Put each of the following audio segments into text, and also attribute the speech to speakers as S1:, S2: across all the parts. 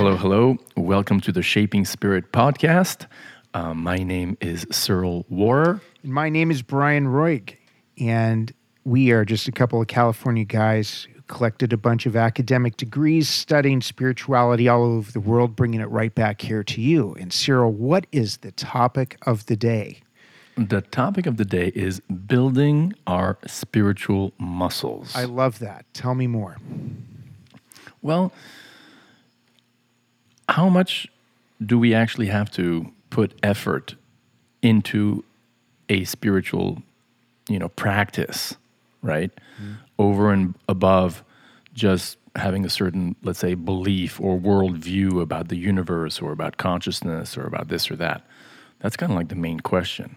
S1: hello, hello. Welcome to the Shaping Spirit podcast. Uh, my name is Cyril Warrer.
S2: My name is Bryan Roig, and we are just a couple of California guys who collected a bunch of academic degrees studying spirituality all over the world, bringing it right back here to you. And Cyril, what is the topic of the day?
S1: The topic of the day is building our spiritual muscles.
S2: I love that. Tell me more.
S1: Well, how much do we actually have to put effort into a spiritual, you know, practice, right? Mm. Over and above just having a certain, let's say, belief or worldview about the universe or about consciousness or about this or that. That's kind of like the main question.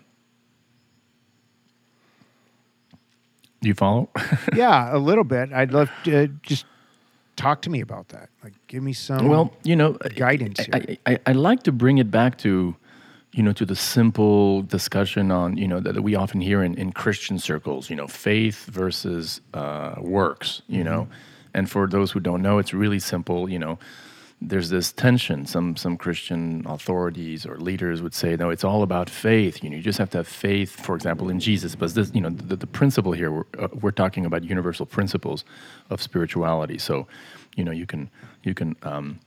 S1: Do you follow?
S2: yeah, a little bit. I'd love to just talk to me about that. Like, give me some.
S1: Well, you know,
S2: guidance.
S1: I, I, I, I, like to bring it back to, you know, to the simple discussion on, you know, that, that we often hear in, in Christian circles. You know, faith versus uh, works. You mm-hmm. know, and for those who don't know, it's really simple. You know, there's this tension. Some some Christian authorities or leaders would say, no, it's all about faith. You know, you just have to have faith, for example, in Jesus. But this, you know, the, the principle here, we're, uh, we're talking about universal principles of spirituality. So, you know, you can you can um,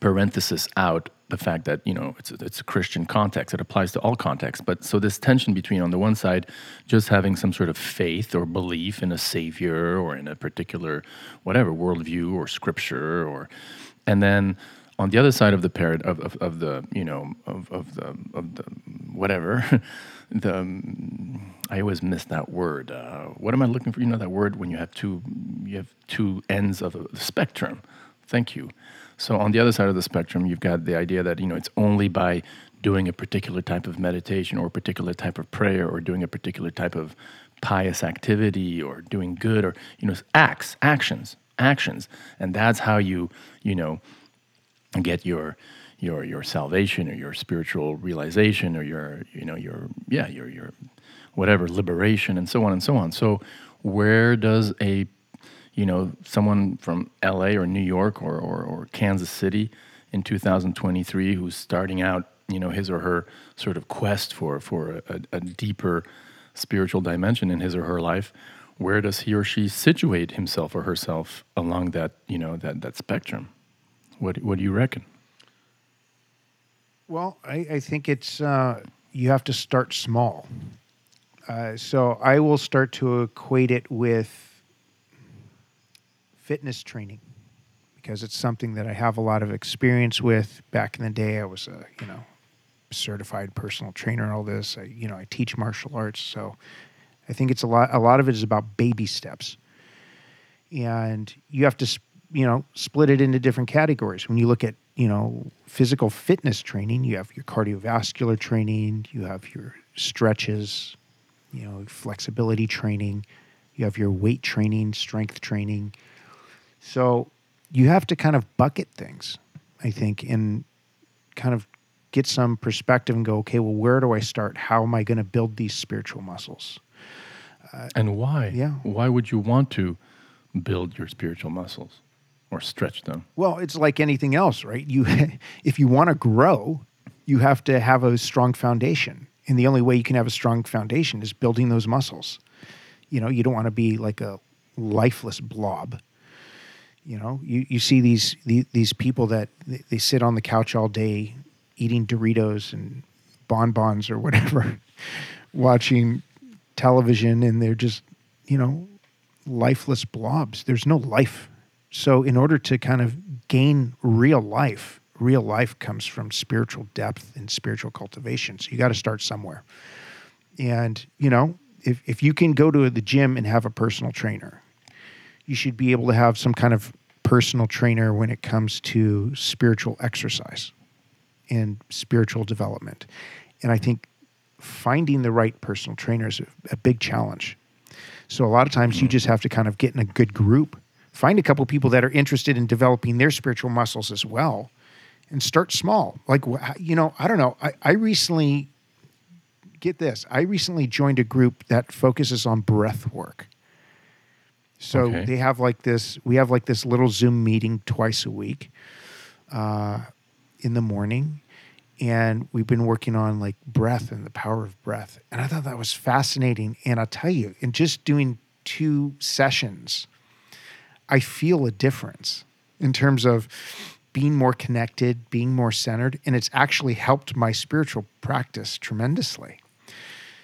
S1: parenthesis out the fact that you know it's it's a Christian context. It applies to all contexts. But so this tension between, on the one side, just having some sort of faith or belief in a savior or in a particular whatever worldview or scripture or and then on the other side of the parrot of, of, of the you know of, of the of the whatever the I always miss that word. Uh, what am I looking for? You know that word when you have two you have two ends of the spectrum. Thank you. So on the other side of the spectrum, you've got the idea that you know it's only by doing a particular type of meditation or a particular type of prayer or doing a particular type of pious activity or doing good or you know acts actions actions. And that's how you you know get your your your salvation or your spiritual realization or your you know your yeah your your whatever liberation and so on and so on. So where does a you know someone from LA or New York or, or, or Kansas City in 2023 who's starting out you know his or her sort of quest for for a, a deeper spiritual dimension in his or her life where does he or she situate himself or herself along that you know that that spectrum? What what do you reckon?
S2: Well, I, I think it's uh, you have to start small. Uh, so I will start to equate it with fitness training because it's something that I have a lot of experience with. Back in the day, I was a you know certified personal trainer. All this, I, you know, I teach martial arts, so I think it's a lot. A lot of it is about baby steps, and you have to, you know, split it into different categories. When you look at, you know, physical fitness training, you have your cardiovascular training, you have your stretches, you know, flexibility training, you have your weight training, strength training. So you have to kind of bucket things, I think, and kind of get some perspective and go, okay, well, where do I start? How am I going to build these spiritual muscles?
S1: And why?
S2: Yeah.
S1: Why would you want to build your spiritual muscles or stretch them?
S2: Well, it's like anything else, right? You, if you want to grow, you have to have a strong foundation, and the only way you can have a strong foundation is building those muscles. You know, you don't want to be like a lifeless blob. You know, you, you see these, these these people that they sit on the couch all day eating Doritos and bonbons or whatever, watching television and they're just, you know, lifeless blobs. There's no life. So, in order to kind of gain real life, real life comes from spiritual depth and spiritual cultivation. So, you got to start somewhere. And, you know, if, if you can go to the gym and have a personal trainer, you should be able to have some kind of personal trainer when it comes to spiritual exercise and spiritual development. And I think finding the right personal trainer is a, a big challenge. So a lot of times you just have to kind of get in a good group, find a couple people that are interested in developing their spiritual muscles as well, and start small. Like you know, I don't know. I, I recently get this. I recently joined a group that focuses on breath work. So okay. they have like this. We have like this little Zoom meeting twice a week uh, in the morning, and we've been working on like breath and the power of breath. And I thought that was fascinating. And I'll tell you, in just doing two sessions, I feel a difference in terms of being more connected, being more centered, and it's actually helped my spiritual practice tremendously.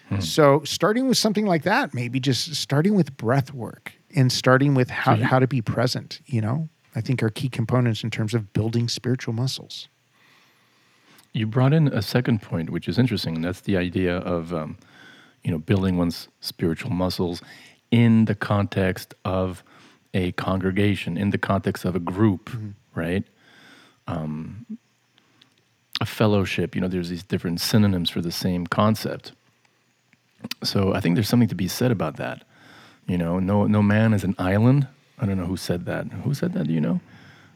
S2: Hmm. So, starting with something like that, maybe just starting with breath work and starting with how, how to be present, you know, I think are key components in terms of building spiritual muscles.
S1: You brought in a second point, which is interesting, and that's the idea of, um, you know, building one's spiritual muscles in the context of a congregation, in the context of a group, right? Um, a fellowship. You know, there's these different synonyms for the same concept. So I think there's something to be said about that. You know, no no man is an island. I don't know who said that. Who said that? Do you know?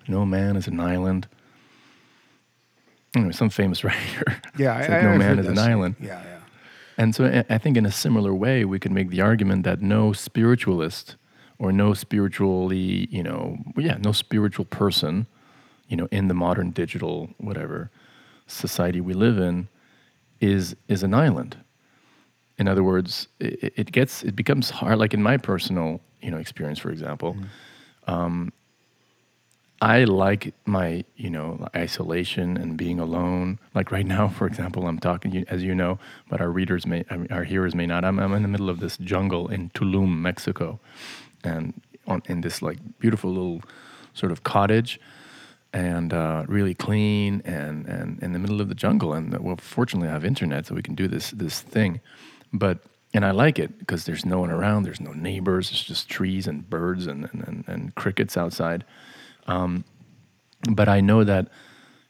S1: No man is an island. Anyway, some famous writer.
S2: Yeah,
S1: said no
S2: I've
S1: man is an island.
S2: Yeah, yeah.
S1: And so I- I think in a similar way, we could make the argument that no spiritualist or no spiritually, you know, yeah, no spiritual person, you know, in the modern digital whatever society we live in is is an island. In other words, it, it gets it becomes hard. Like in my personal, you know, experience, for example, um, I like my, you know, isolation and being alone. Like right now, for example, I'm talking, as you know, but our readers may, our hearers may not. I'm, I'm in the middle of this jungle in Tulum, Mexico, and on in this like beautiful little sort of cottage, and uh, really clean, and and in the middle of the jungle. And uh, well, fortunately, I have internet, so we can do this this thing. But and I like it because there's no one around. There's no neighbors. It's just trees and birds and and, and, and crickets outside but I know that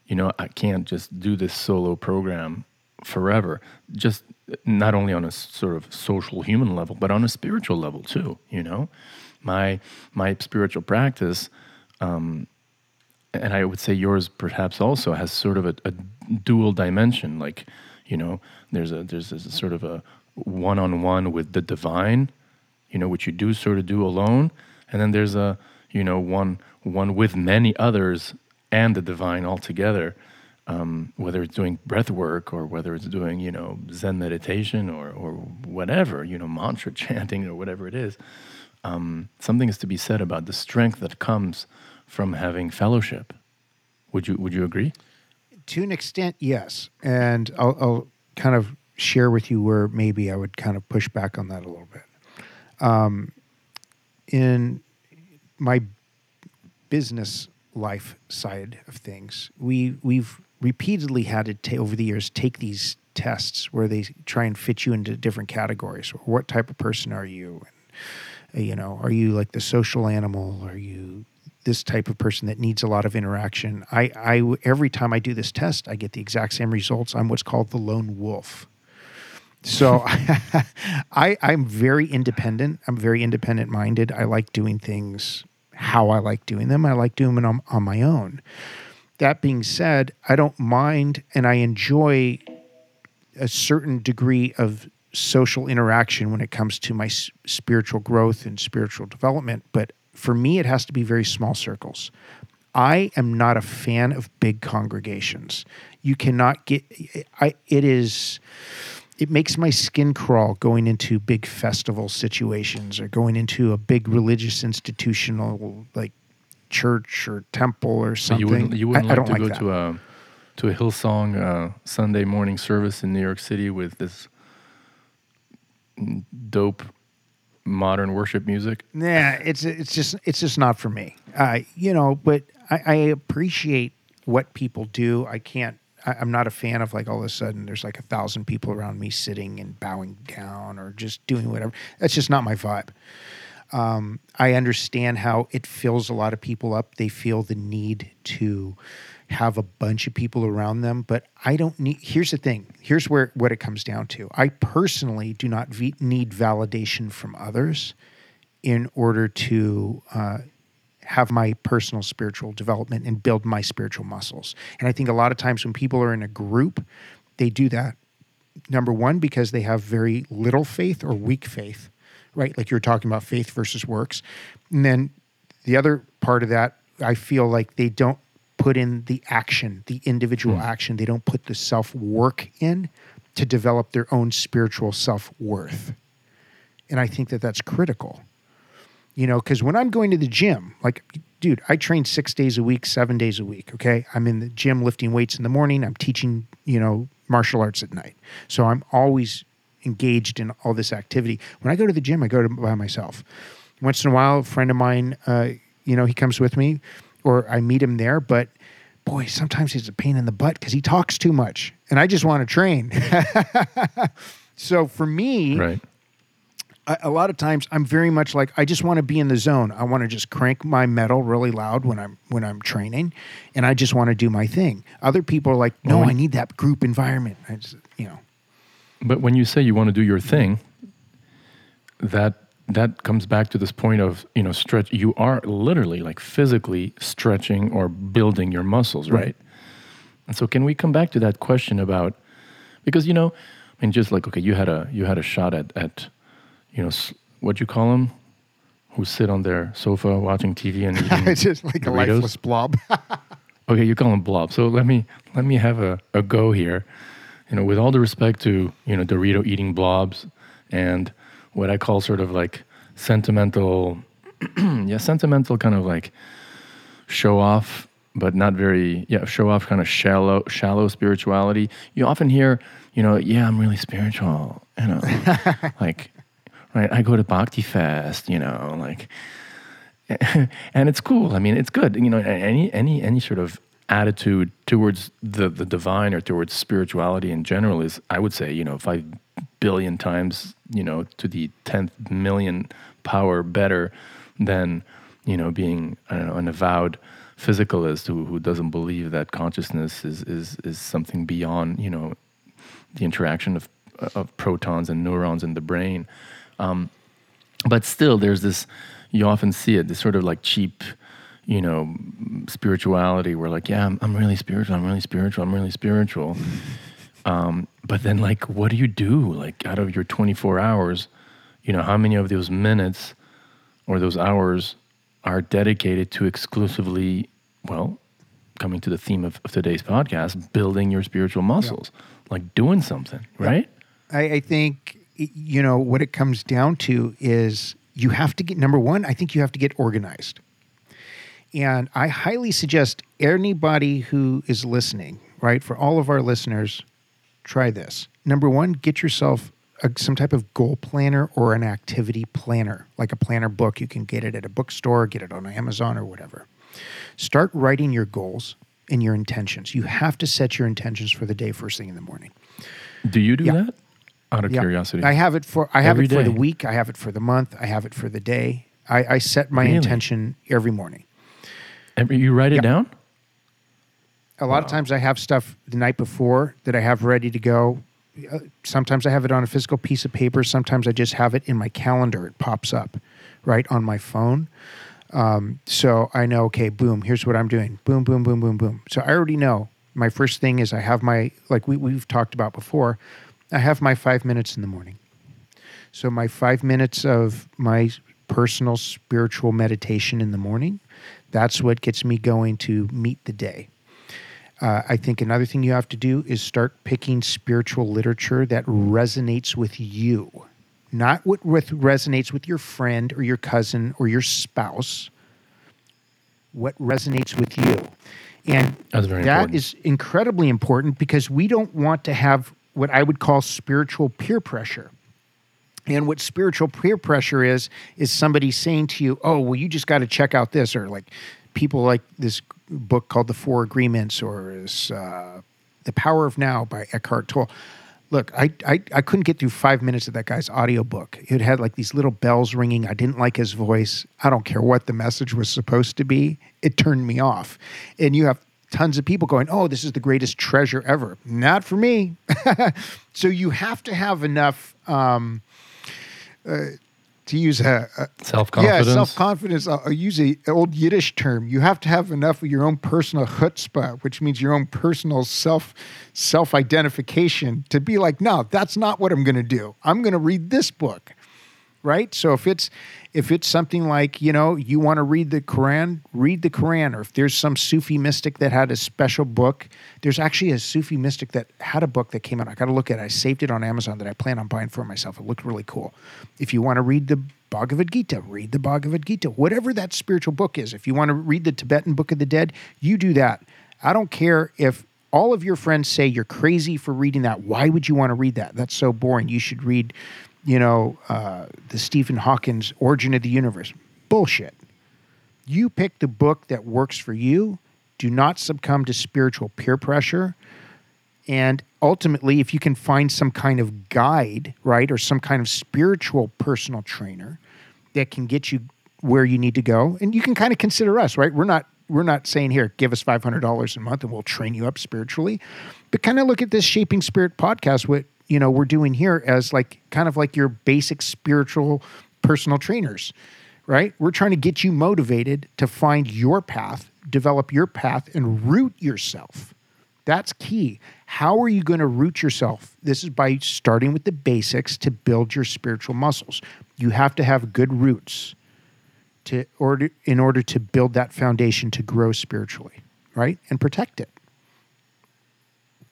S1: you know I can't just do this solo program forever. Just not only on a sort of social human level, but on a spiritual level too. You know, my my spiritual practice, um, and I would say yours perhaps also has sort of a, a dual dimension. Like, you know, there's a there's a sort of a one on one with the divine, you know, which you do sort of do alone, and then there's a you know one one with many others and the divine altogether. Um, whether it's doing breath work or whether it's doing you know Zen meditation or or whatever you know mantra chanting or whatever it is, um, something is to be said about the strength that comes from having fellowship. Would you Would you agree?
S2: To an extent, yes. And I'll, I'll kind of share with you where maybe I would kind of push back on that a little bit. Um, in my business life side of things, we we've repeatedly had to ta- over the years take these tests where they try and fit you into different categories. What type of person are you? And, you know, are you like the social animal? Are you this type of person that needs a lot of interaction? I, I every time I do this test, I get the exact same results. I'm what's called the lone wolf. So I, I'm very independent. I'm very independent minded. I like doing things how I like doing them. I like doing them on, on my own. That being said, I don't mind and I enjoy a certain degree of social interaction when it comes to my s- spiritual growth and spiritual development. But for me, it has to be very small circles. I am not a fan of big congregations. You cannot get, I, it is, it makes my skin crawl going into big festival situations or going into a big religious institutional like church or temple or
S1: So
S2: something.
S1: you wouldn't You wouldn't
S2: I, I
S1: like
S2: don't
S1: to
S2: like
S1: go
S2: that.
S1: to a to a Hillsong uh, Sunday morning service in New York City with this dope modern worship music.
S2: Nah, it's it's just it's just not for me. Uh, you know, but I, I appreciate what people do. I can't. I, I'm not a fan of like all of a sudden there's like a thousand people around me sitting and bowing down or just doing whatever. That's just not my vibe. Um, I understand how it fills a lot of people up. They feel the need to have a bunch of people around them, but I don't need. Here's the thing. Here's where what it comes down to. I personally do not v- need validation from others in order to uh, have my personal spiritual development and build my spiritual muscles. And I think a lot of times when people are in a group, they do that number one because they have very little faith or weak faith right like you're talking about faith versus works and then the other part of that i feel like they don't put in the action, the individual hmm. action. They don't put the self work in to develop their own spiritual self worth. And I think that that's critical. You know, because when I'm going to the gym, like, dude, I train six days a week, seven days a week. Okay. I'm in the gym lifting weights in the morning. I'm teaching, you know, martial arts at night. So I'm always engaged in all this activity. When I go to the gym, I go to by myself. Once in a while, a friend of mine, uh, you know, he comes with me or I meet him there. But boy, sometimes he's a pain in the butt because he talks too much and I just want to train. so for me,
S1: Right.
S2: A, a lot of times I'm very much like I just want to be in the zone. I want to just crank my metal really loud when I'm when I'm training, and I just want to do my thing. Other people are like, no,
S1: Well,
S2: I need that group environment. I just, you know,
S1: But when you say you want to do your thing, that that comes back to this point of you know stretch. You are literally like physically stretching or building your muscles, right?
S2: Right.
S1: And so, can we come back to that question about because you know, I mean, just like okay, you had a you had a shot at at you know what you call them who sit on their sofa watching TV and eating
S2: it's just like a lifeless blob.
S1: Okay, you call them blob. So let me let me have a, a go here. You know, with all the respect to you know Dorito eating blobs and what I call sort of like sentimental, yeah, sentimental kind of like show off, but not very yeah show off kind of shallow shallow spirituality. You often hear you know yeah I'm really spiritual. You know, like right I go to Bhakti Fest. You know, like and it's cool. I mean, it's good. You know, any any any sort of attitude towards the the divine or towards spirituality in general is, I would say, you know, five billion times, you know, to the tenth million power better than you know being I don't know an avowed physicalist who who doesn't believe that consciousness is is is something beyond you know the interaction of of protons and neurons in the brain but still there's this you often see it this sort of like cheap you know spirituality where like yeah i'm, I'm really spiritual i'm really spiritual i'm really spiritual. Um, but then like what do you do? Like out of your 24 hours you know how many of those minutes or those hours are dedicated to exclusively well coming to the theme of, of today's podcast building your spiritual muscles like doing something right?
S2: I, I think you know what it comes down to is you have to get number one. I think you have to get organized, and I highly suggest anybody who is listening, right, for all of our listeners, try this. Number one, get yourself a, some type of goal planner or an activity planner, like a planner book. You can get it at a bookstore, get it on Amazon or whatever. Start writing your goals and your intentions. You have to set your intentions for the day first thing in the morning.
S1: do you do
S2: Yeah.
S1: that out of
S2: Yeah.
S1: curiosity
S2: I have it for I have
S1: Every
S2: it for the week. I have it for the month. I have it for the day. I, I set my
S1: Really?
S2: intention every morning.
S1: Every, you write it
S2: Yeah.
S1: down?
S2: A lot of times I have stuff the night before that I have ready to go. Uh, Sometimes I have it on a physical piece of paper. Sometimes I just have it in my calendar. It pops up right on my phone. Um, so I know, okay, boom, here's what I'm doing. Boom, boom, boom, boom, boom. So I already know. My first thing is I have my, like we, we've talked about before, I have my five minutes in the morning. So my five minutes of my personal spiritual meditation in the morning, that's what gets me going to meet the day. Uh, I think another thing you have to do is start picking spiritual literature that resonates with you, not what with resonates with your friend or your cousin or your spouse. What resonates with you, and that
S1: important.
S2: is incredibly important because we don't want to have what I would call spiritual peer pressure. And what spiritual peer pressure is, is somebody saying to you, oh, well, you just got to check out this, or like people like this book called The Four Agreements, or is uh, The Power of Now by Eckhart Tolle. Look, I, I, I couldn't get through five minutes of that guy's audiobook. It had like these little bells ringing. I didn't like his voice. I don't care what the message was supposed to be. It turned me off. And you have tons of people going, oh, this is the greatest treasure ever. Not for me. so you have to have enough. Um, to use a, a
S1: Self confidence.
S2: yeah self confidence. I'll, I'll use a old Yiddish term. You have to have enough of your own personal chutzpah, which means your own personal self self identification to be like, no, that's not what I'm going to do. I'm going to read this book, right? So if it's if it's something like you know you want to read the Quran, read the Quran. Or if there's some Sufi mystic that had a special book, there's actually a Sufi mystic that had a book that came out. I got to look at. it. I saved it on Amazon that I plan on buying for myself. It looked really cool. If you want to read the Bhagavad Gita, read the Bhagavad Gita, whatever that spiritual book is. If you want to read the Tibetan Book of the Dead, you do that. I don't care if all of your friends say you're crazy for reading that. Why would you want to read that? That's so boring. You should read, you know, uh, the Stephen Hawkins Origin of the Universe. Bullshit. You pick the book that works for you. Do not succumb to spiritual peer pressure. And ultimately, if you can find some kind of guide, right, or some kind of spiritual personal trainer that can get you where you need to go, and you can kind of consider us, right? We're not we're not saying here, give us five hundred dollars a month and we'll train you up spiritually, but kind of look at this Shaping Spirit podcast. What you know we're doing here as like kind of like your basic spiritual personal trainers, right? We're trying to get you motivated to find your path, develop your path, and root yourself. That's key. How are you going to root yourself? This is by starting with the basics to build your spiritual muscles. You have to have good roots to order in order to build that foundation to grow spiritually, right? And protect it.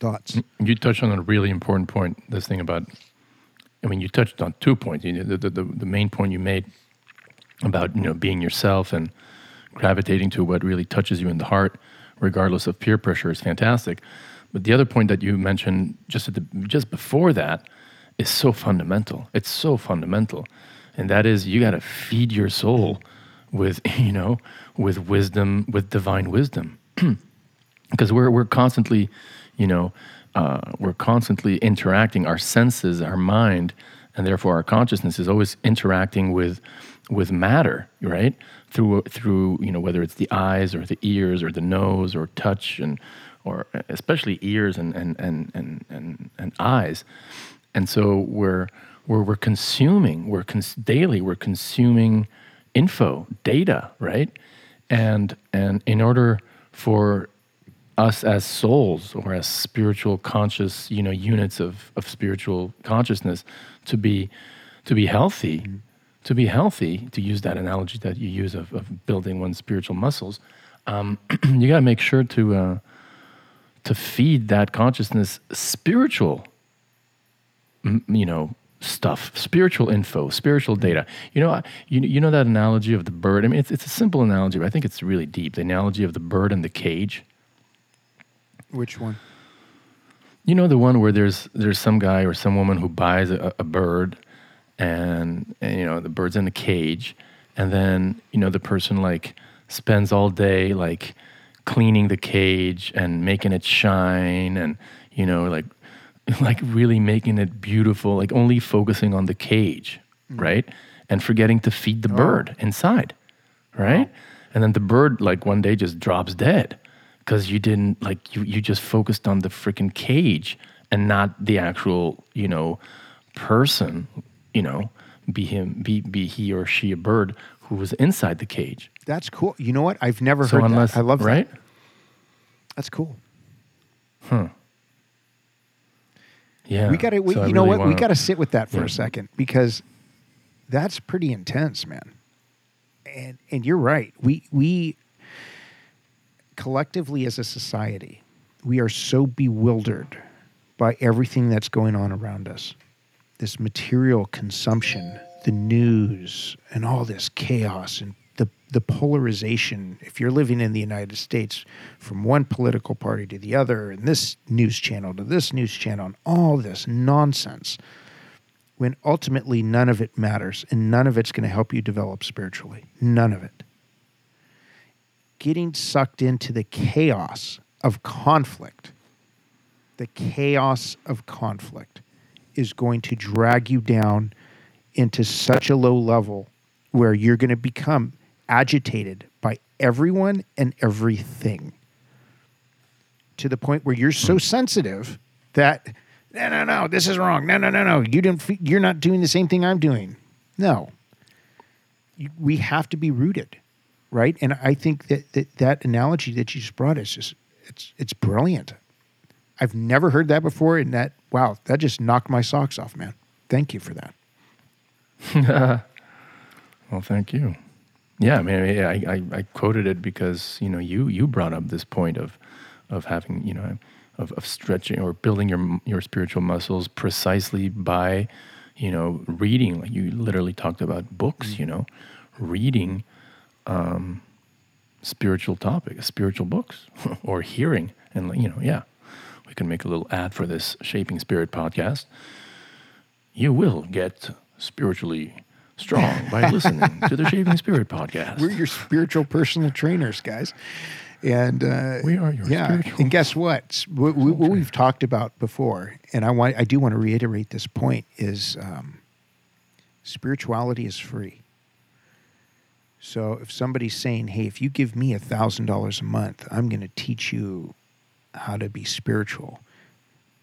S2: Thoughts?
S1: You touched on a really important point. This thing about, I mean, you touched on two points. You know, the, the, the main point you made about you know being yourself and gravitating to what really touches you in the heart, regardless of peer pressure, is fantastic. But the other point that you mentioned just at the just before that is so fundamental. It's so fundamental, and that is you got to feed your soul with you know with wisdom with divine wisdom because we're we're constantly you know uh, we're constantly interacting our senses our mind and therefore our consciousness is always interacting with with matter right through through you know whether it's the eyes or the ears or the nose or touch and or especially ears and and and and and, and eyes and so we're we're, we're consuming we're cons- daily we're consuming info, data, right? And and in order for us as souls or as spiritual conscious, you know, units of, of spiritual consciousness to be to be healthy, mm-hmm. to be healthy, to use that analogy that you use of, of building one's spiritual muscles, um, you got to make sure to uh, to feed that consciousness spiritual, you know, stuff, spiritual info, spiritual data. You know, you, you know that analogy of the bird? I mean, it's, it's a simple analogy, but I think it's really deep. The analogy of the bird and the cage.
S2: Which one?
S1: You know the one where there's there's some guy or some woman who buys a, a bird, and, and you know the bird's in the cage, and then you know the person like spends all day like cleaning the cage and making it shine and you know like like really making it beautiful, like only focusing on the cage, mm. right? And forgetting to feed the oh. bird inside, right? Oh. And then the bird, like one day, just drops dead because you didn't, like, you, you just focused on the freaking cage and not the actual, you know, person, you know, be him, be, be he or she a bird who was inside the cage.
S2: That's cool. You know what? I've never so heard unless, that. I love
S1: right?
S2: that. That's cool.
S1: Huh. Yeah.
S2: We got to, so you know what? Wanna, we got to sit with that for yeah. a second because that's pretty intense, man. And and you're right. We we collectively as a society, we are so bewildered by everything that's going on around us. This material consumption, the news, and all this chaos and the the polarization. If you're living in the United States from one political party to the other and this news channel to this news channel and all this nonsense when ultimately none of it matters and none of it's going to help you develop spiritually. None of it getting sucked into the chaos of conflict. The chaos of conflict is going to drag you down into such a low level where you're going to become agitated by everyone and everything. To the point where you're so hmm. sensitive that no no no this is wrong. No no no no you didn't you're not doing the same thing i'm doing. No. We have to be rooted right and i think that that, that analogy that you just brought is just it's it's brilliant i've never heard that before and that wow that just knocked my socks off man thank you for that
S1: Well, thank you. Yeah, I mean, I, I, I quoted it because you know you you brought up this point of of having you know of, of stretching or building your your spiritual muscles precisely by you know reading. Like you literally talked about books. Mm-hmm. You know, reading um, spiritual topics, spiritual books, or hearing, and you know, yeah, we can make a little ad for this Shaping Spirit podcast. You will get spiritually strong by listening to the Shaping Spirit podcast.
S2: We're your spiritual personal trainers, guys. And uh,
S1: We are your
S2: yeah.
S1: spiritual
S2: And guess what? What, what what we've talked about before, and I want I do want to reiterate this point is um, spirituality is free. So if somebody's saying, "Hey, if you give me a thousand dollars a month, I'm going to teach you how to be spiritual,"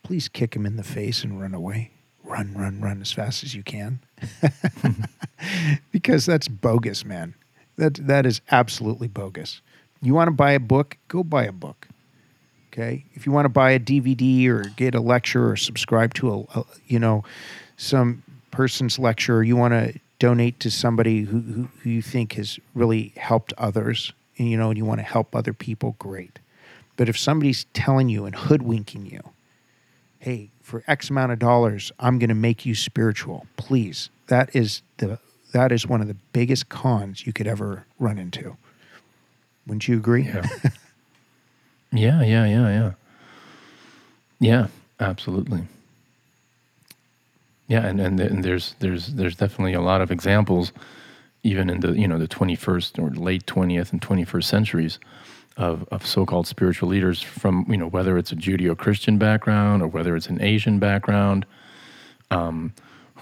S2: please kick him in the face and run away. Run, run, run as fast as you can. because that's bogus, man. That that is absolutely bogus. You want to buy a book? Go buy a book. Okay. If you want to buy a DVD or get a lecture or subscribe to a, a you know some person's lecture, you want to donate to somebody who, who who you think has really helped others, and you know, and you want to help other people, great. But if somebody's telling you and hoodwinking you, hey, for X amount of dollars, I'm going to make you spiritual. Please, that is the that is one of the biggest cons you could ever run into. Wouldn't you agree?
S1: Yeah. yeah, yeah, yeah, yeah. Yeah, absolutely. Yeah, and, and and there's there's there's definitely a lot of examples, even in the you know the 21st or late 20th and 21st centuries, of of so-called spiritual leaders from you know whether it's a Judeo-Christian background or whether it's an Asian background, um,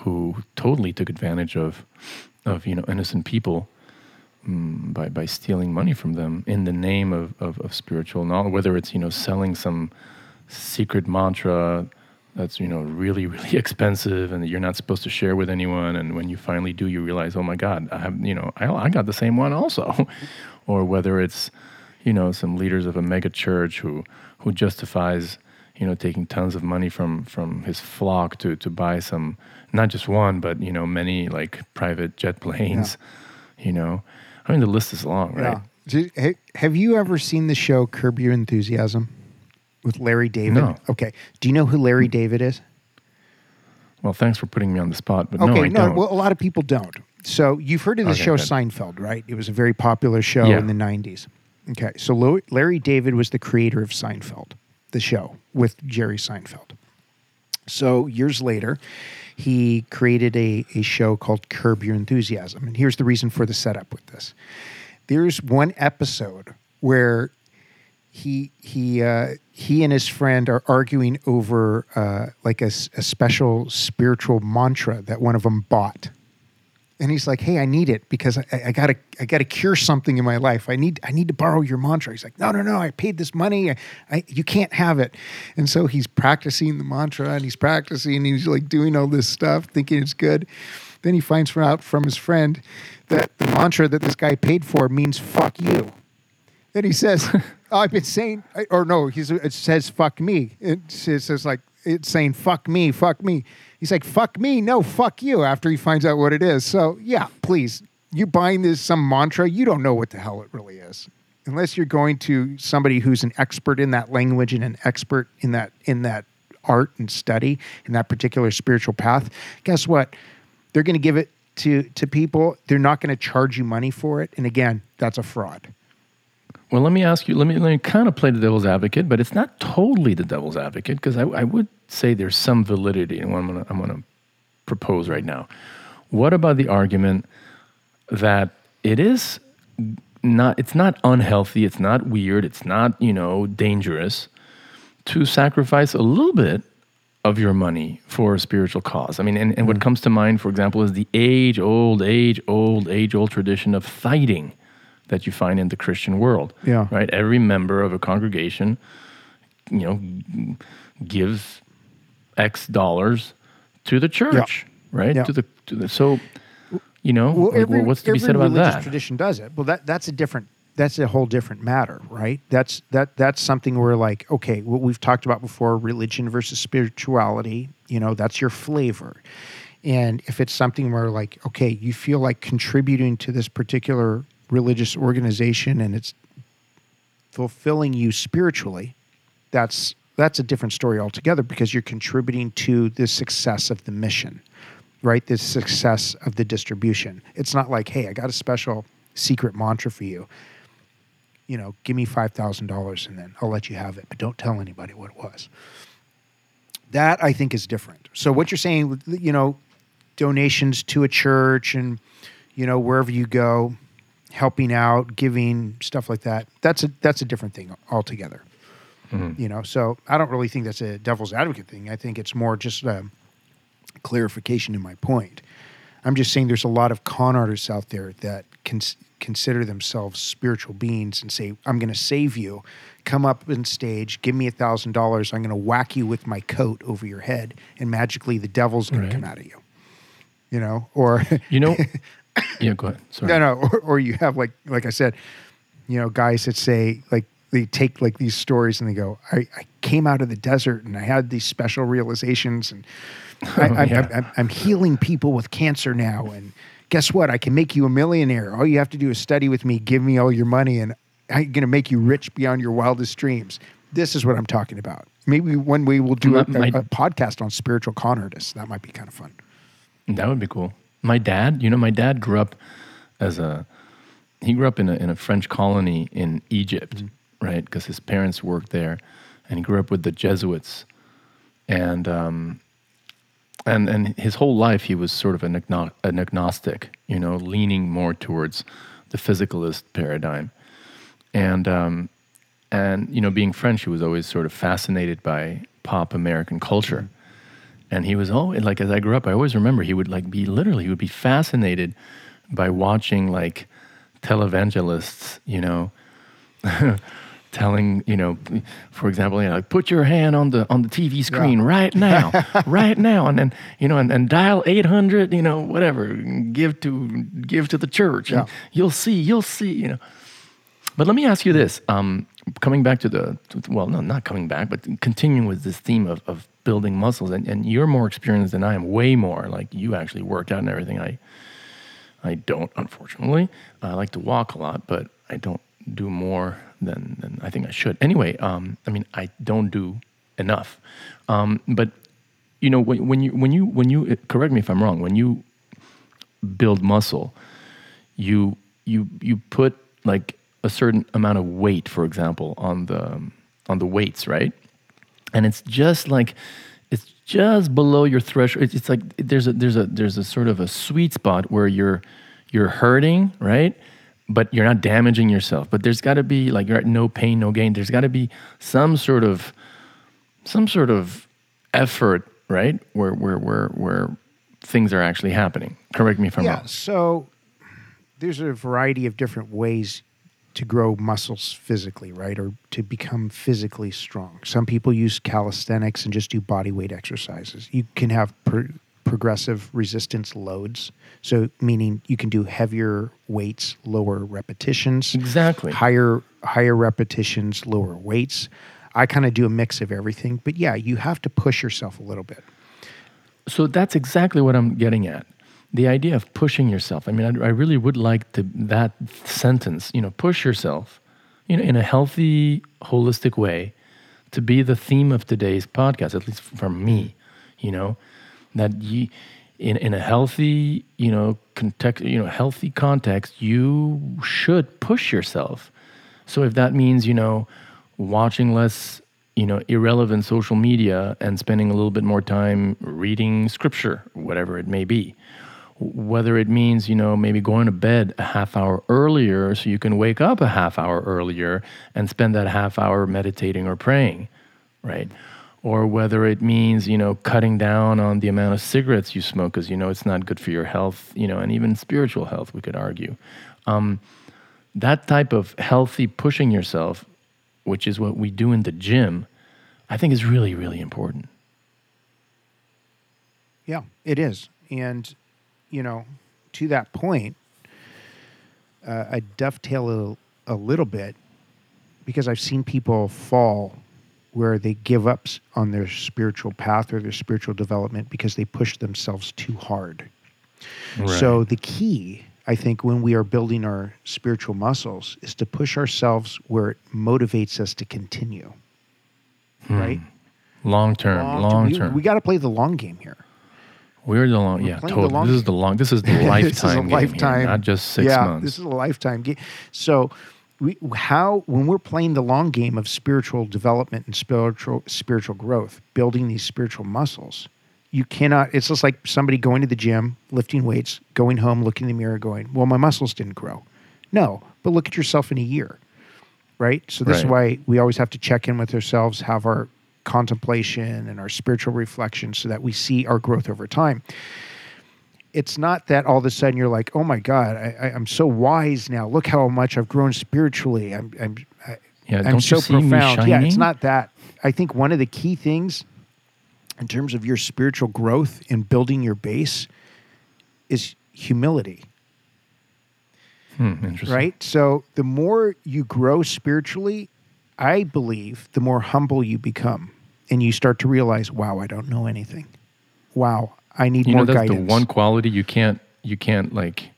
S1: who totally took advantage of of you know innocent people mm, by by stealing money from them in the name of, of, of spiritual knowledge, whether it's you know selling some secret mantra that's you know really really expensive and that you're not supposed to share with anyone, and when you finally do, you realize, oh my God, I have you know I, I got the same one also, or whether it's you know some leaders of a mega church who who justifies you know taking tons of money from from his flock to to buy some not just one but you know many like private jet planes you know? I mean the list is long right?
S2: Yeah. Have you ever seen the show Curb Your Enthusiasm with Larry David?
S1: No.
S2: Okay. Do you know who Larry David is?
S1: well thanks for putting me on the spot but
S2: Okay.
S1: no i
S2: no,
S1: don't
S2: well, a lot of people don't. So you've heard of the
S1: Okay,
S2: show
S1: good.
S2: Seinfeld, right? It was a very popular show
S1: Yeah.
S2: in the 90s. Okay. So Larry David was the creator of Seinfeld, the show with Jerry Seinfeld. So years later, he created a, a show called Curb Your Enthusiasm. And here's the reason for the setup with this. There's one episode where he he uh, he and his friend are arguing over uh, like a special spiritual mantra that one of them bought, and he's like, "Hey, I need it because I, I gotta I gotta cure something in my life. I need I need to borrow your mantra." He's like, "No, no, no! I paid this money. I, I you can't have it." And so he's practicing the mantra and he's practicing. And he's like doing all this stuff, thinking it's good. Then he finds out from his friend that the mantra that this guy paid for means "fuck you." And he says, oh, I've been saying, or no, he's, it says, fuck me. It says, like, it's saying, fuck me, fuck me. He's like, fuck me, no, fuck you, after he finds out what it is. So, yeah, please, you're buying this, some mantra, you don't know what the hell it really is. Unless you're going to somebody who's an expert in that language and an expert in that, in that art and study, in that particular spiritual path, guess what? They're going to give it to, to people. They're not going to charge you money for it. And again, that's a fraud.
S1: Well let me ask you let me let me kind of play the devil's advocate but it's not totally the devil's advocate because I, I would say there's some validity in what i'm gonna i'm gonna propose right now. What about the argument that it is not it's not unhealthy it's not weird it's not you know dangerous to sacrifice a little bit of your money for a spiritual cause? I mean and, and what mm. comes to mind for example is the age old age old age old tradition of tithing that you find in the christian world
S2: Yeah.
S1: right every member of a congregation you know gives x dollars to the church right
S2: Yeah.
S1: to the to the so you know
S2: Well, every,
S1: well, what's to be said about
S2: religious
S1: that
S2: Tradition does it. Well, that that's a different. That's a whole different matter, right? That's that that's something where like, okay, what we've talked about before, religion versus spirituality. You know, that's your flavor. And if it's something where, like, okay, you feel like contributing to this particular religious organization and it's fulfilling you spiritually, that's that's a different story altogether because you're contributing to the success of the mission, right? The success of the distribution. It's not like, hey, I got a special secret mantra for you. You know, give me five thousand dollars and then I'll let you have it, but don't tell anybody what it was. That I think is different. So what you're saying, you know, donations to a church and you know wherever you go, helping out, giving stuff like that. That's a that's a different thing altogether. Mm-hmm. You know, so I don't really think that's a devil's advocate thing. I think it's more just a clarification in my point. I'm just saying there's a lot of con artists out there that cons- consider themselves spiritual beings and say, "I'm going to save you. Come up on stage, give me a thousand dollars. I'm going to whack you with my coat over your head, and magically the devil's going
S1: Right.
S2: to come out of you." You know, or
S1: You know, yeah, go ahead. Sorry.
S2: no, no, or, or you have like like I said, you know, guys that say like they take like these stories and they go, I, I came out of the desert and I had these special realizations and I, I,
S1: Yeah.
S2: I'm, I'm healing people with cancer now and guess what? I can make you a millionaire. All you have to do is study with me, give me all your money, and I'm going to make you rich beyond your wildest dreams. This is what I'm talking about. Maybe one way we'll do a-
S1: my-
S2: a podcast on spiritual con artists. That might be kind of fun.
S1: That would be cool. My dad, you know, my dad grew up as a he grew up in a in a French colony in Egypt, right? Because his parents worked there, and he grew up with the Jesuits, and um, and and his whole life he was sort of an, agno- an agnostic, you know, leaning more towards the physicalist paradigm, and um, and you know, being French, he was always sort of fascinated by pop American culture. And he was always like, as I grew up, I always remember he would like be literally, he would be fascinated by watching like televangelists, you know, telling, you know, for example, you know, like, put your hand on the on the TV screen right now, right now, and then you know, and, and dial eight hundred, you know, whatever, give to give to the church, and you'll see, you'll see, you know. But let me ask you this: um, coming back to the well, no, not coming back, but continuing with this theme of, of building muscles, and, and you're more experienced than I am, way more. Like you actually worked out and everything. I I don't, unfortunately. I like to walk a lot, but I don't do more than, than I think I should. Anyway, um, I mean, I don't do enough. Um, but you know, when, when you when you when you correct me if I'm wrong, when you build muscle, you you you put like a certain amount of weight, for example, on the on the weights, right? And it's just like it's just below your threshold. It's, it's like there's a there's a there's a sort of a sweet spot where you're you're hurting, right? But you're not damaging yourself. But there's got to be like you're at no pain, no gain. There's got to be some sort of some sort of effort, right? Where where where where things are actually happening. Correct me if I'm
S2: yeah.
S1: wrong.
S2: So there's a variety of different ways to grow muscles physically, right? Or to become physically strong. Some people use calisthenics and just do body weight exercises. You can have pro- progressive resistance loads. So, meaning you can do heavier weights, lower repetitions.
S1: Exactly.
S2: Higher higher repetitions, lower weights. I kind of do a mix of everything, but yeah, you have to push yourself a little bit.
S1: So that's exactly what I'm getting at. The idea of pushing yourself. I mean, I, I really would like to that sentence. You know, push yourself. You know, in a healthy, holistic way, to be the theme of today's podcast. At least for me, you know, that you, in in a healthy, you know, context, you know, healthy context, you should push yourself. So if that means, you know, watching less, you know, irrelevant social media and spending a little bit more time reading scripture, whatever it may be, whether it means, you know, maybe going to bed a half hour earlier so you can wake up a half hour earlier and spend that half hour meditating or praying, right? Or whether it means, you know, cutting down on the amount of cigarettes you smoke because, you know, it's not good for your health, you know, and even spiritual health, we could argue. Um, that type of healthy pushing yourself, which is what we do in the gym, I think is really, really important.
S2: Yeah, it is. And, you know, to that point, uh, I dovetail a, a little bit because I've seen people fall where they give up on their spiritual path or their spiritual development because they push themselves too hard. So the key, I think, when we are building our spiritual muscles is to push ourselves where it motivates us to continue. Right?
S1: long term,
S2: Long-
S1: long
S2: we,
S1: term.
S2: We got to play the long game here.
S1: We're the long, yeah, totally.
S2: long
S1: this is the long. This is the
S2: this
S1: lifetime.
S2: is a
S1: game here,
S2: lifetime,
S1: not just six
S2: yeah,
S1: months.
S2: This is a lifetime game. So, we how when we're playing the long game of spiritual development and spiritual spiritual growth, building these spiritual muscles, you cannot. It's just like somebody going to the gym, lifting weights, going home, looking in the mirror, going, "Well, my muscles didn't grow." No, but look at yourself in a year, right? So this is why we always have to check in with ourselves, have our contemplation and our spiritual reflection, so that we see our growth over time it's not that all of a sudden you're like, oh my God, I, I, I'm so wise now. Look how much I've grown spiritually. I'm, I'm, I,
S1: Yeah,
S2: I'm so
S1: you see me
S2: profound. Yeah, it's not that. I think one of the key things in terms of your spiritual growth and building your base is humility,
S1: Hmm, interesting.
S2: right? So the more you grow spiritually, I believe the more humble you become and you start to realize, wow, I don't know anything. Wow, I need
S1: You
S2: more
S1: know, that's
S2: guidance.
S1: the one quality you can't, you can't like,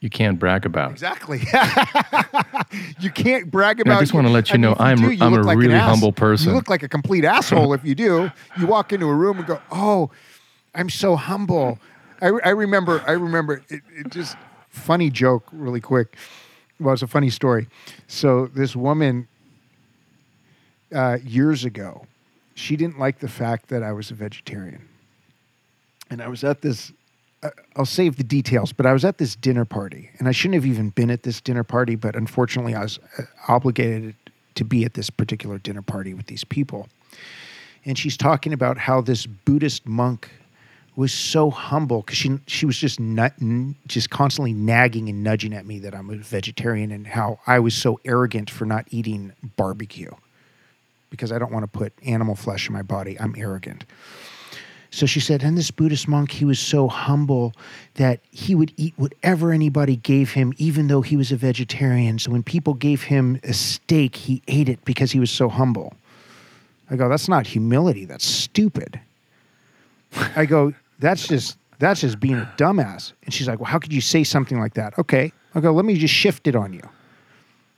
S1: you can't brag about.
S2: Exactly. you can't brag about.
S1: And I just wanna let you know
S2: if you
S1: I'm-
S2: do, you
S1: I'm
S2: look
S1: a
S2: like
S1: really humble person.
S2: You look like a complete asshole if you do. You walk into a room and go, "Oh, I'm so humble." I, I remember. I remember. It, it just funny joke, really quick. Well, it's a funny story. So this woman, uh, years ago, she didn't like the fact that I was a vegetarian, and I was at this uh, I'll save the details, but I was at this dinner party, and I shouldn't have even been at this dinner party, but unfortunately, I was uh, obligated to be at this particular dinner party with these people. And she's talking about how this Buddhist monk was so humble because she she was just nut, just constantly nagging and nudging at me that I'm a vegetarian and how I was so arrogant for not eating barbecue because I don't want to put animal flesh in my body. I'm arrogant. So she said, and this Buddhist monk, he was so humble that he would eat whatever anybody gave him, even though he was a vegetarian. So when people gave him a steak, he ate it because he was so humble. I go, that's not humility. That's stupid. I go, that's just that's just being a dumbass. And she's like, well, how could you say something like that? Okay. I go, let me just shift it on you.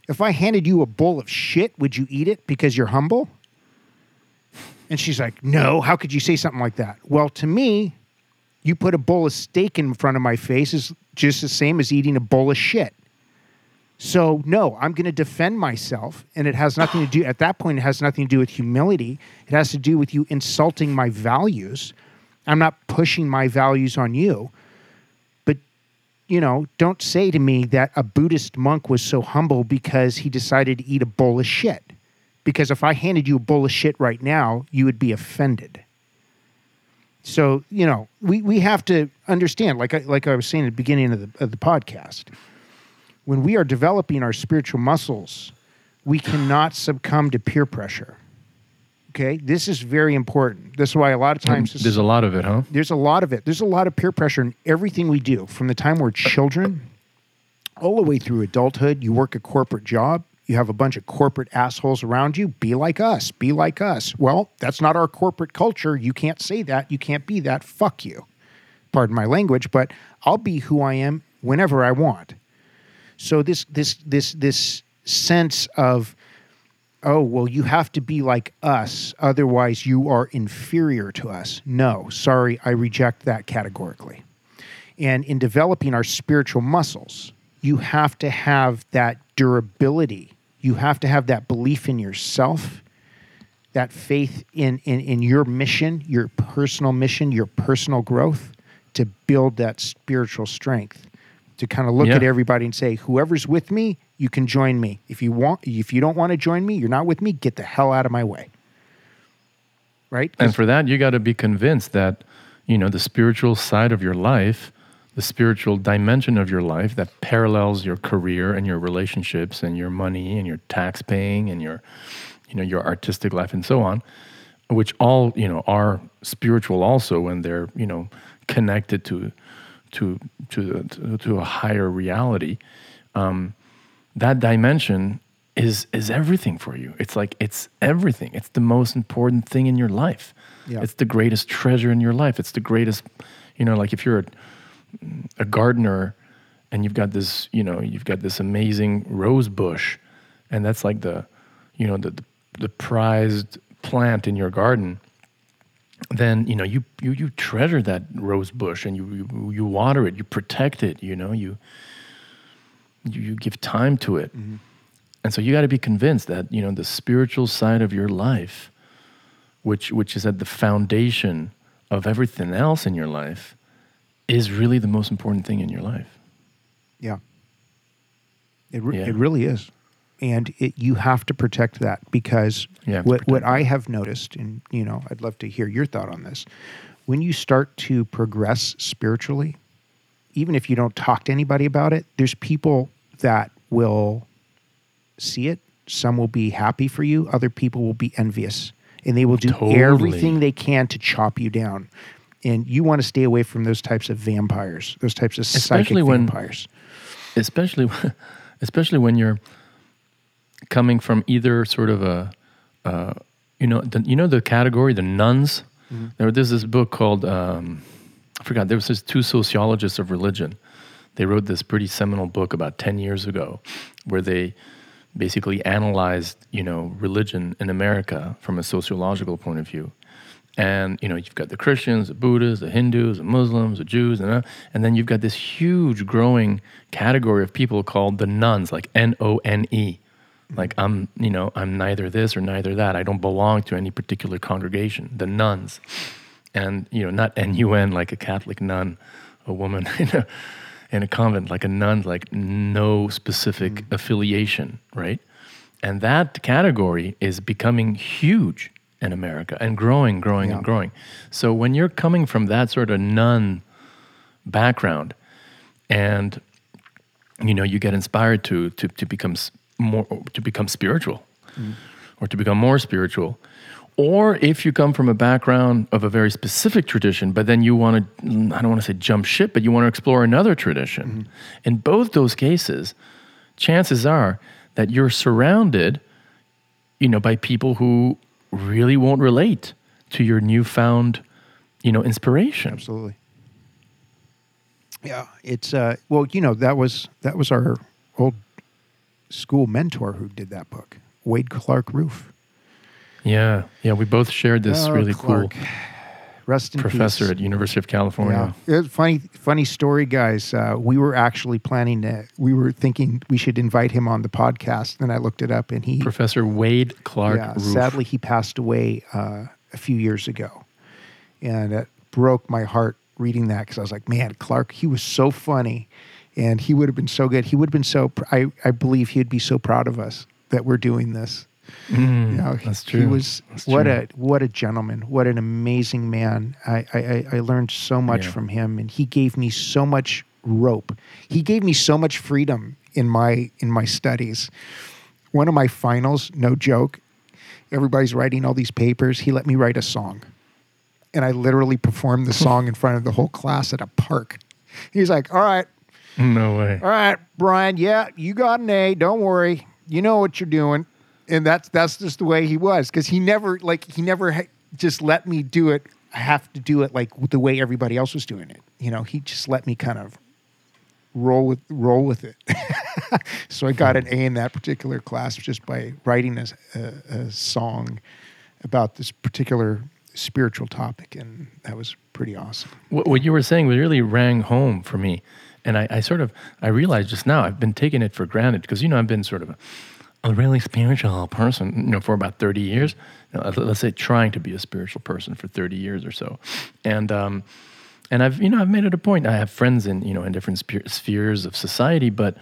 S2: If I handed you a bowl of shit, would you eat it because you're humble? And she's like, No, how could you say something like that? Well, to me, you put a bowl of steak in front of my face is just the same as eating a bowl of shit. So, no, I'm going to defend myself. And it has nothing to do, at that point, it has nothing to do with humility. It has to do with you insulting my values. I'm not pushing my values on you. You know, don't say to me that a Buddhist monk was so humble because he decided to eat a bowl of shit because if I handed you a bowl of shit right now, you would be offended. So you know, we, we have to understand, like I, like I was saying at the beginning of the, of the podcast, when we are developing our spiritual muscles, we cannot succumb to peer pressure. Okay, this is very important. This is why a lot of times this-
S1: There's a lot of it, huh?
S2: there's a lot of it. There's a lot of peer pressure in everything we do from the time we're children all the way through adulthood. You work a corporate job, you have a bunch of corporate assholes around you. Be like us, be like us. Well, that's not our corporate culture. You can't say that. You can't be that. Fuck you. Pardon my language, but I'll be who I am whenever I want. So this this this this sense of oh, well, you have to be like us, otherwise you are inferior to us. No, sorry, I reject that categorically. And in developing our spiritual muscles, you have to have that durability. You have to have that belief in yourself, that faith in, in, in your mission, your personal mission, your personal growth to build that spiritual strength. To kind of look
S1: Yeah.
S2: at everybody and say, whoever's with me, you can join me. If you want, if you don't want to join me, you're not with me. Get the hell out of my way. Right.
S1: And for that, you got to be convinced that, you know, the spiritual side of your life, the spiritual dimension of your life that parallels your career and your relationships and your money and your tax paying and your, you know, your artistic life and so on, which all, you know, are spiritual also when they're, you know, connected to, to, to, to, a higher reality. Um, that dimension is is everything for you. It's like it's everything. It's the most important thing in your life.
S2: Yeah.
S1: It's the greatest treasure in your life. It's the greatest, you know, like if you're a, a gardener and you've got this, you know, you've got this amazing rose bush, and that's like the, you know, the the, the prized plant in your garden. Then you know you you you treasure that rose bush and you you, you water it, you protect it. You know you you, you give time to it. Mm-hmm. And so you got to be convinced that, you know, the spiritual side of your life, which which is at the foundation of everything else in your life, is really the most important thing in your life.
S2: Yeah. It, re-
S1: Yeah.
S2: it really is. And it, you have to protect that because
S1: You have to
S2: what, what I have noticed, and you know, I'd love to hear your thought on this. When you start to progress spiritually, even if you don't talk to anybody about it, there's people that will see it. Some will be happy for you, other people will be envious, and they will do
S1: Totally.
S2: everything they can to chop you down. And you want to stay away from those types of vampires, those types of
S1: Especially
S2: psychic
S1: when-
S2: vampires.
S1: especially especially when you're coming from either sort of a uh, you know the, you know the category the nones? There there's this book called um, I forgot there was this two sociologists of religion. They wrote this pretty seminal book about 10 years ago where they basically analyzed you know religion in America from a sociological point of view. And you know you've got the Christians, the Buddhists, the Hindus, the Muslims, the Jews, and, uh, and then you've got this huge growing category of people called the nones, like N O N E. Like I'm, you know, I'm neither this or neither that. I don't belong to any particular congregation. The nones, and you know, not N U N like a Catholic nun, a woman in a in a convent, like a nun, like no specific mm. affiliation, right? And that category is becoming huge in America and growing, growing,
S2: Yeah.
S1: and growing. So when you're coming from that sort of nun background, and you know you get inspired to to to become more to become spiritual, or to become more spiritual, or if you come from a background of a very specific tradition, but then you want to I don't want to say jump ship, but you want to explore another tradition. In both those cases, chances are that you're surrounded, you know, by people who really won't relate to your newfound, you know, inspiration.
S2: Absolutely. Yeah, it's uh well, you know, that was that was our old school mentor who did that book, Wade Clark Roof.
S1: Yeah, yeah. We both shared this
S2: Oh,
S1: really
S2: Clark.
S1: cool
S2: Rest in
S1: professor
S2: peace.
S1: at University of California.
S2: Yeah, funny. Funny story, guys. Uh, we were actually planning to. We were thinking we should invite him on the podcast. Then I looked it up, and he.
S1: Professor Wade Clark.
S2: yeah,
S1: Roof.
S2: sadly, he passed away uh, a few years ago, and it broke my heart reading that because I was like, man, Clark. He was so funny, and he would have been so good. He would have been so. pr- I I believe he'd be so proud of us that we're doing this.
S1: Mm,
S2: You know,
S1: that's
S2: He was
S1: That's
S2: what
S1: true.
S2: a what a gentleman, what an amazing man. I I, I- I learned so much
S1: Yeah.
S2: from him, and he gave me so much rope. He gave me so much freedom in my in my studies. One of my finals, no joke. Everybody's writing all these papers. He let me write a song, and I literally performed the song in front of the whole class at a park. He's like, "All right,
S1: No way.
S2: all right, Bryan. Yeah, you got an A. Don't worry. You know what you're doing." And that's that's just the way he was because he never like he never ha- just let me do it. I have to do it like the way everybody else was doing it. You know, he just let me kind of roll with roll with it. so I got an A in that particular class just by writing a, a, a song about this particular spiritual topic, and that was pretty awesome.
S1: what, what you were saying really rang home for me and I, I sort of i realized just now i've been taking it for granted because you know i've been sort of a, a really spiritual person you know for about 30 years. You know, let's say trying to be a spiritual person for 30 years or so. And um and i've you know i've made it a point. I have friends in you know in different spe- spheres of society but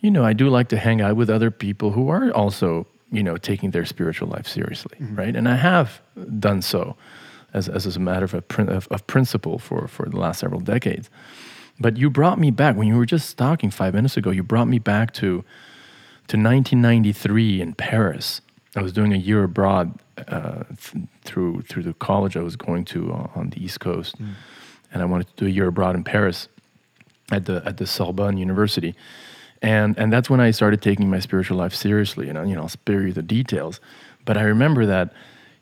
S1: you know i do like to hang out with other people who are also you know taking their spiritual life seriously right? And i have done so as, as a matter of, a, prin- of, of principle for, for the last several decades. But you brought me back, when you were just talking five minutes ago, you brought me back to, to 1993 in Paris. I was doing a year abroad uh, th- through, through the college I was going to on, on the East Coast. And I wanted to do a year abroad in Paris at the, at the Sorbonne University. and and that's when I started taking my spiritual life seriously. And you know, I'll spare you the details, but I remember that,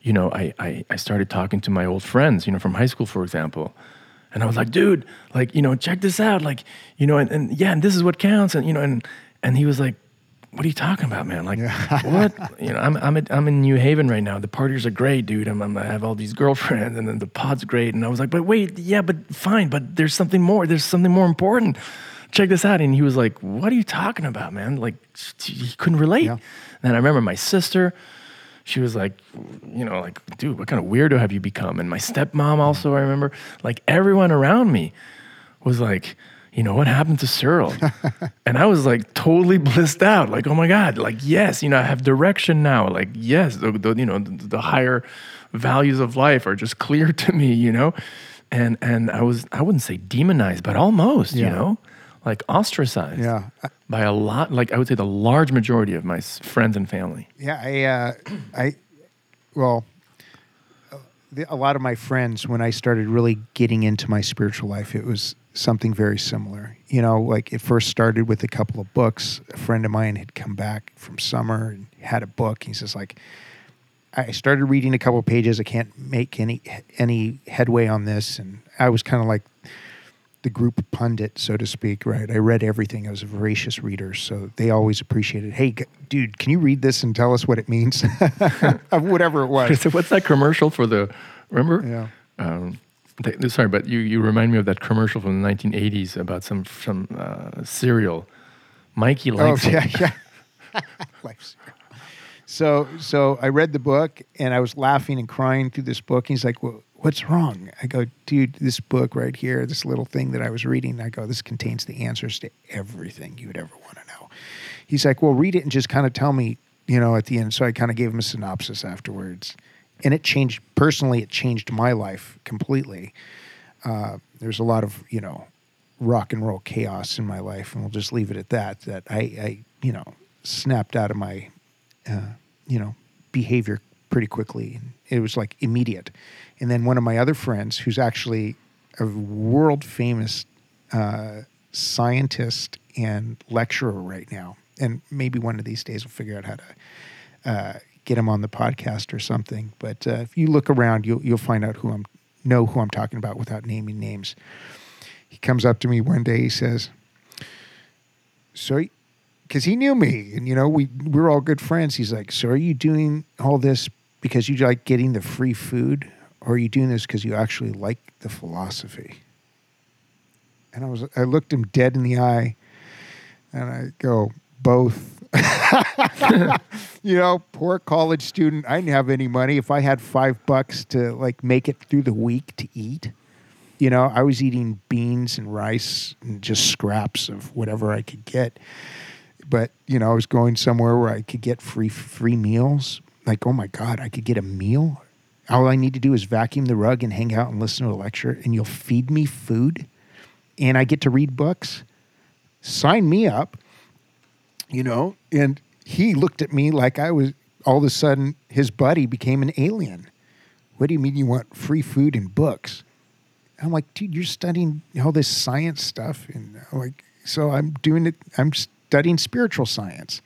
S1: you know, I I, I started talking to my old friends, you know, from high school, for example. And I was like, dude, like, you know, check this out. Like, you know, and, and yeah, and this is what counts. And, you know, and, and he was like, what are you talking about, man? Like, what? You know, I'm, I'm, at, I'm in New Haven right now. The parties are great, dude. I'm, I'm, I have all these girlfriends and then the pod's great. And I was like, but wait, yeah, but fine. But there's something more. There's something more important. Check this out. And he was like, what are you talking about, man? Like, he couldn't relate. Yeah. And I remember my sister, she was like, you know, like, dude, what kind of weirdo have you become? And my stepmom also, I remember, like everyone around me was like, you know, what happened to Cyril? and I was like totally blissed out. Like, oh my God, like, yes, you know, I have direction now. Like, yes, the, the you know, the, the, higher values of life are just clear to me, you know? And, and I was, I wouldn't say demonized, but almost, yeah. you know, like ostracized
S2: yeah.
S1: by a lot, like I would say the large majority of my friends and family.
S2: Yeah. I, uh, I, well, a lot of my friends, when I started really getting into my spiritual life, it was something very similar. You know, like it first started with a couple of books. A friend of mine had come back from summer and had a book. He says, like, I started reading a couple of pages. I can't make any any headway on this, and I was kind of like the group pundit, so to speak. Right? I read everything. I was a voracious reader, so they always appreciated. Hey, dude, can you read this and tell us what it means? Whatever it was.
S1: so what's that commercial for the? Remember? Yeah. Um, sorry, but you, you remind me of that commercial from the 1980s about some some uh, cereal. Mikey oh, likes oh,
S2: yeah, yeah. likes. so so I read the book and I was laughing and crying through this book. He's like, well, "What's wrong?" I go, "Dude, this book right here, this little thing that I was reading." I go, "This contains the answers to everything you would ever want to know." He's like, "Well, read it and just kind of tell me, you know, at the end." So I kind of gave him a synopsis afterwards and it changed personally. It changed my life completely. Uh, there's a lot of you know rock and roll chaos in my life, and we'll just leave it at that. That I, I you know snapped out of my uh, you know behavior pretty quickly. It was like immediate. And then one of my other friends, who's actually a world famous uh, scientist and lecturer right now, and maybe one of these days we'll figure out how to uh, get him on the podcast or something. But uh, if you look around, you'll you'll find out who I'm know who I'm talking about without naming names. He comes up to me one day. He says, "So." Because he knew me, and you know we we're all good friends. He's like, "So are you doing all this because you like getting the free food, or are you doing this because you actually like the philosophy?" And I was I looked him dead in the eye, and I go, "Both." you know, poor college student. I didn't have any money. If I had five bucks to like make it through the week to eat, you know, I was eating beans and rice and just scraps of whatever I could get. But you know, I was going somewhere where I could get free free meals. Like, oh my god, I could get a meal. All I need to do is vacuum the rug and hang out and listen to a lecture, and you'll feed me food, and I get to read books. Sign me up you know, and he looked at me like I was all of a sudden his buddy became an alien. What do you mean you want free food and books? I'm like, dude, you're studying all this science stuff, and I'm like, so I'm doing it. I'm studying spiritual science.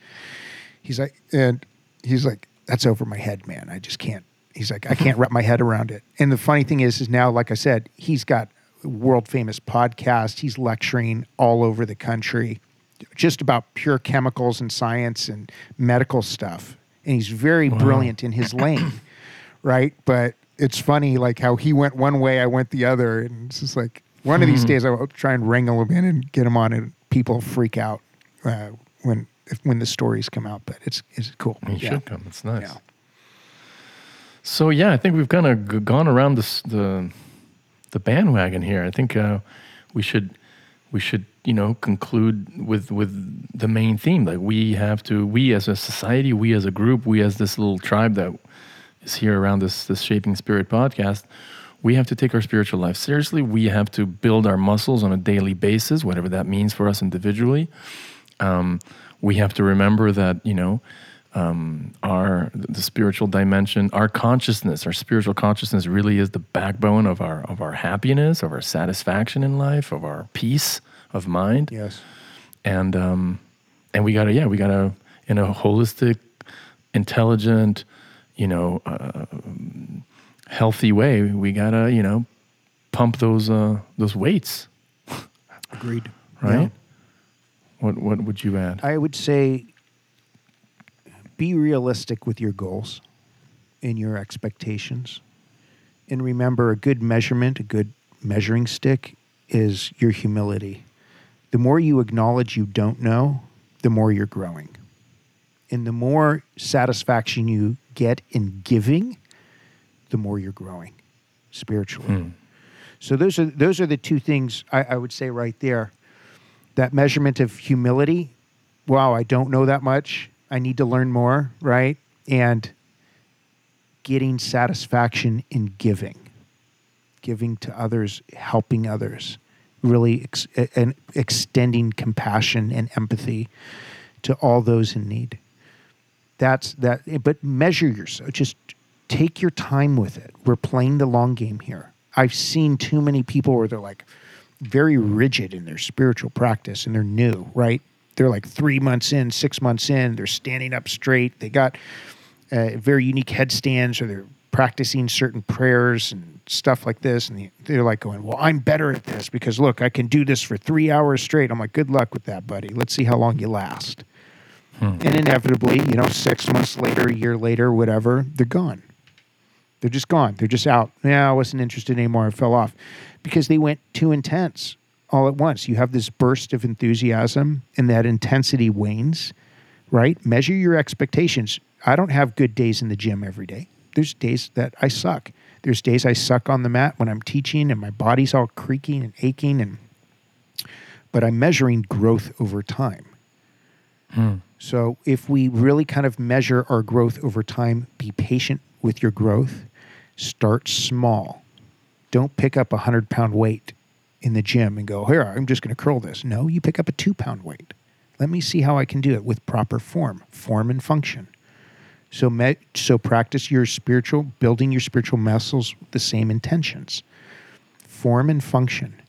S2: He's like, and he's like, that's over my head, man. I just can't. He's like, I can't wrap my head around it. And the funny thing is, is now, like I said, he's got world famous podcast. He's lecturing all over the country just about pure chemicals and science and medical stuff. And he's very wow. brilliant in his lane, right? But it's funny, like how he went one way, I went the other. And it's just like one of these hmm. days I'll try and wrangle him in and get him on, and people freak out uh, when if, when the stories come out. But it's it's cool.
S1: He yeah. should come. It's nice. Yeah. So yeah, I think we've kind of gone around this, the the bandwagon here. I think uh, we should we should you know conclude with with the main theme. Like we have to we as a society we as a group we as this little tribe that is here around this this shaping spirit podcast we have to take our spiritual life seriously. We have to build our muscles on a daily basis whatever that means for us individually. Um, we have to remember that you know um, our the spiritual dimension, our consciousness, our spiritual consciousness really is the backbone of our of our happiness, of our satisfaction in life, of our peace of mind.
S2: Yes.
S1: And um, and we gotta yeah we gotta in a holistic intelligent you know uh, healthy way we gotta you know pump those uh those weights
S2: Agreed.
S1: right
S2: Yeah.
S1: what what would you add
S2: I would say be realistic with your goals and your expectations. And remember, a good measurement, a good measuring stick is your humility. The more you acknowledge you don't know, the more you're growing. And the more satisfaction you get in giving, the more you're growing spiritually.
S1: Hmm.
S2: So those are those are the two things I, I would say right there. That measurement of humility. Wow, I don't know that much. I need to learn more, right? And getting satisfaction in giving, giving to others, helping others, really ex- and extending compassion and empathy to all those in need. That's that. But measure yourself. Just take your time with it. We're playing the long game here. I've seen too many people where they're like very rigid in their spiritual practice and they're new, right? They're like three months in, six months in, they're standing up straight. They got uh, very unique headstands or they're practicing certain prayers and stuff like this. And they're like going, Well, I'm better at this because look, I can do this for three hours straight. I'm like, Good luck with that, buddy. Let's see how long you last. And inevitably, you know, six months later, a year later, whatever, they're gone. They're just gone. They're just out. Yeah, I wasn't interested anymore. I fell off because they went too intense all at once. You have this burst of enthusiasm and that intensity wanes, right? Measure your expectations. I don't have good days in the gym every day. There's days that I suck. There's days I suck on the mat when I'm teaching and my body's all creaking and aching and but I'm measuring growth over time. Hmm. So if we really kind of measure our growth over time, be patient with your growth, start small. Don't pick up a hundred pound weight in the gym and go, here, I'm just going to curl this. No, you pick up a two pound weight. Let me see how I can do it with proper form, form and function. So, so practice your spiritual, building your spiritual muscles with the same intentions. Form and function.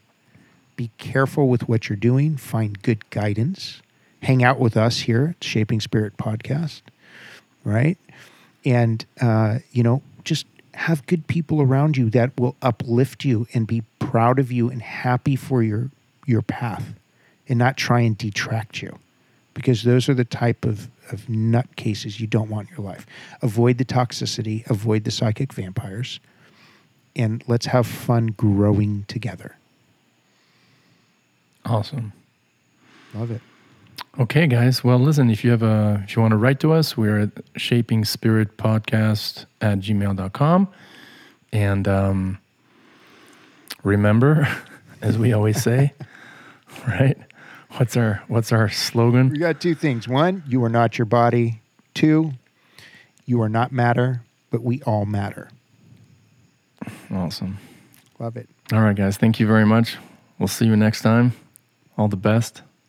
S2: Be careful with what you're doing. Find good guidance. Hang out with us here at Shaping Spirit Podcast, right? And uh, you know, just have good people around you that will uplift you and be proud of you and happy for your your path, and not try and detract you because those are the type of, of nut cases you don't want in your life. Avoid the toxicity, avoid the psychic vampires, and let's have fun growing together.
S1: awesome
S2: Love it.
S1: Okay, guys. Well, listen, if you have a, if you want to write to us, we're at shaping spirit podcast at gmail.com. And um, remember, as we always say, right? What's our, what's our slogan?
S2: We got two things. One, you are not your body. Two, you are not matter, but we all matter.
S1: Awesome.
S2: Love it.
S1: All right, guys. Thank you very much. We'll see you next time. All the best.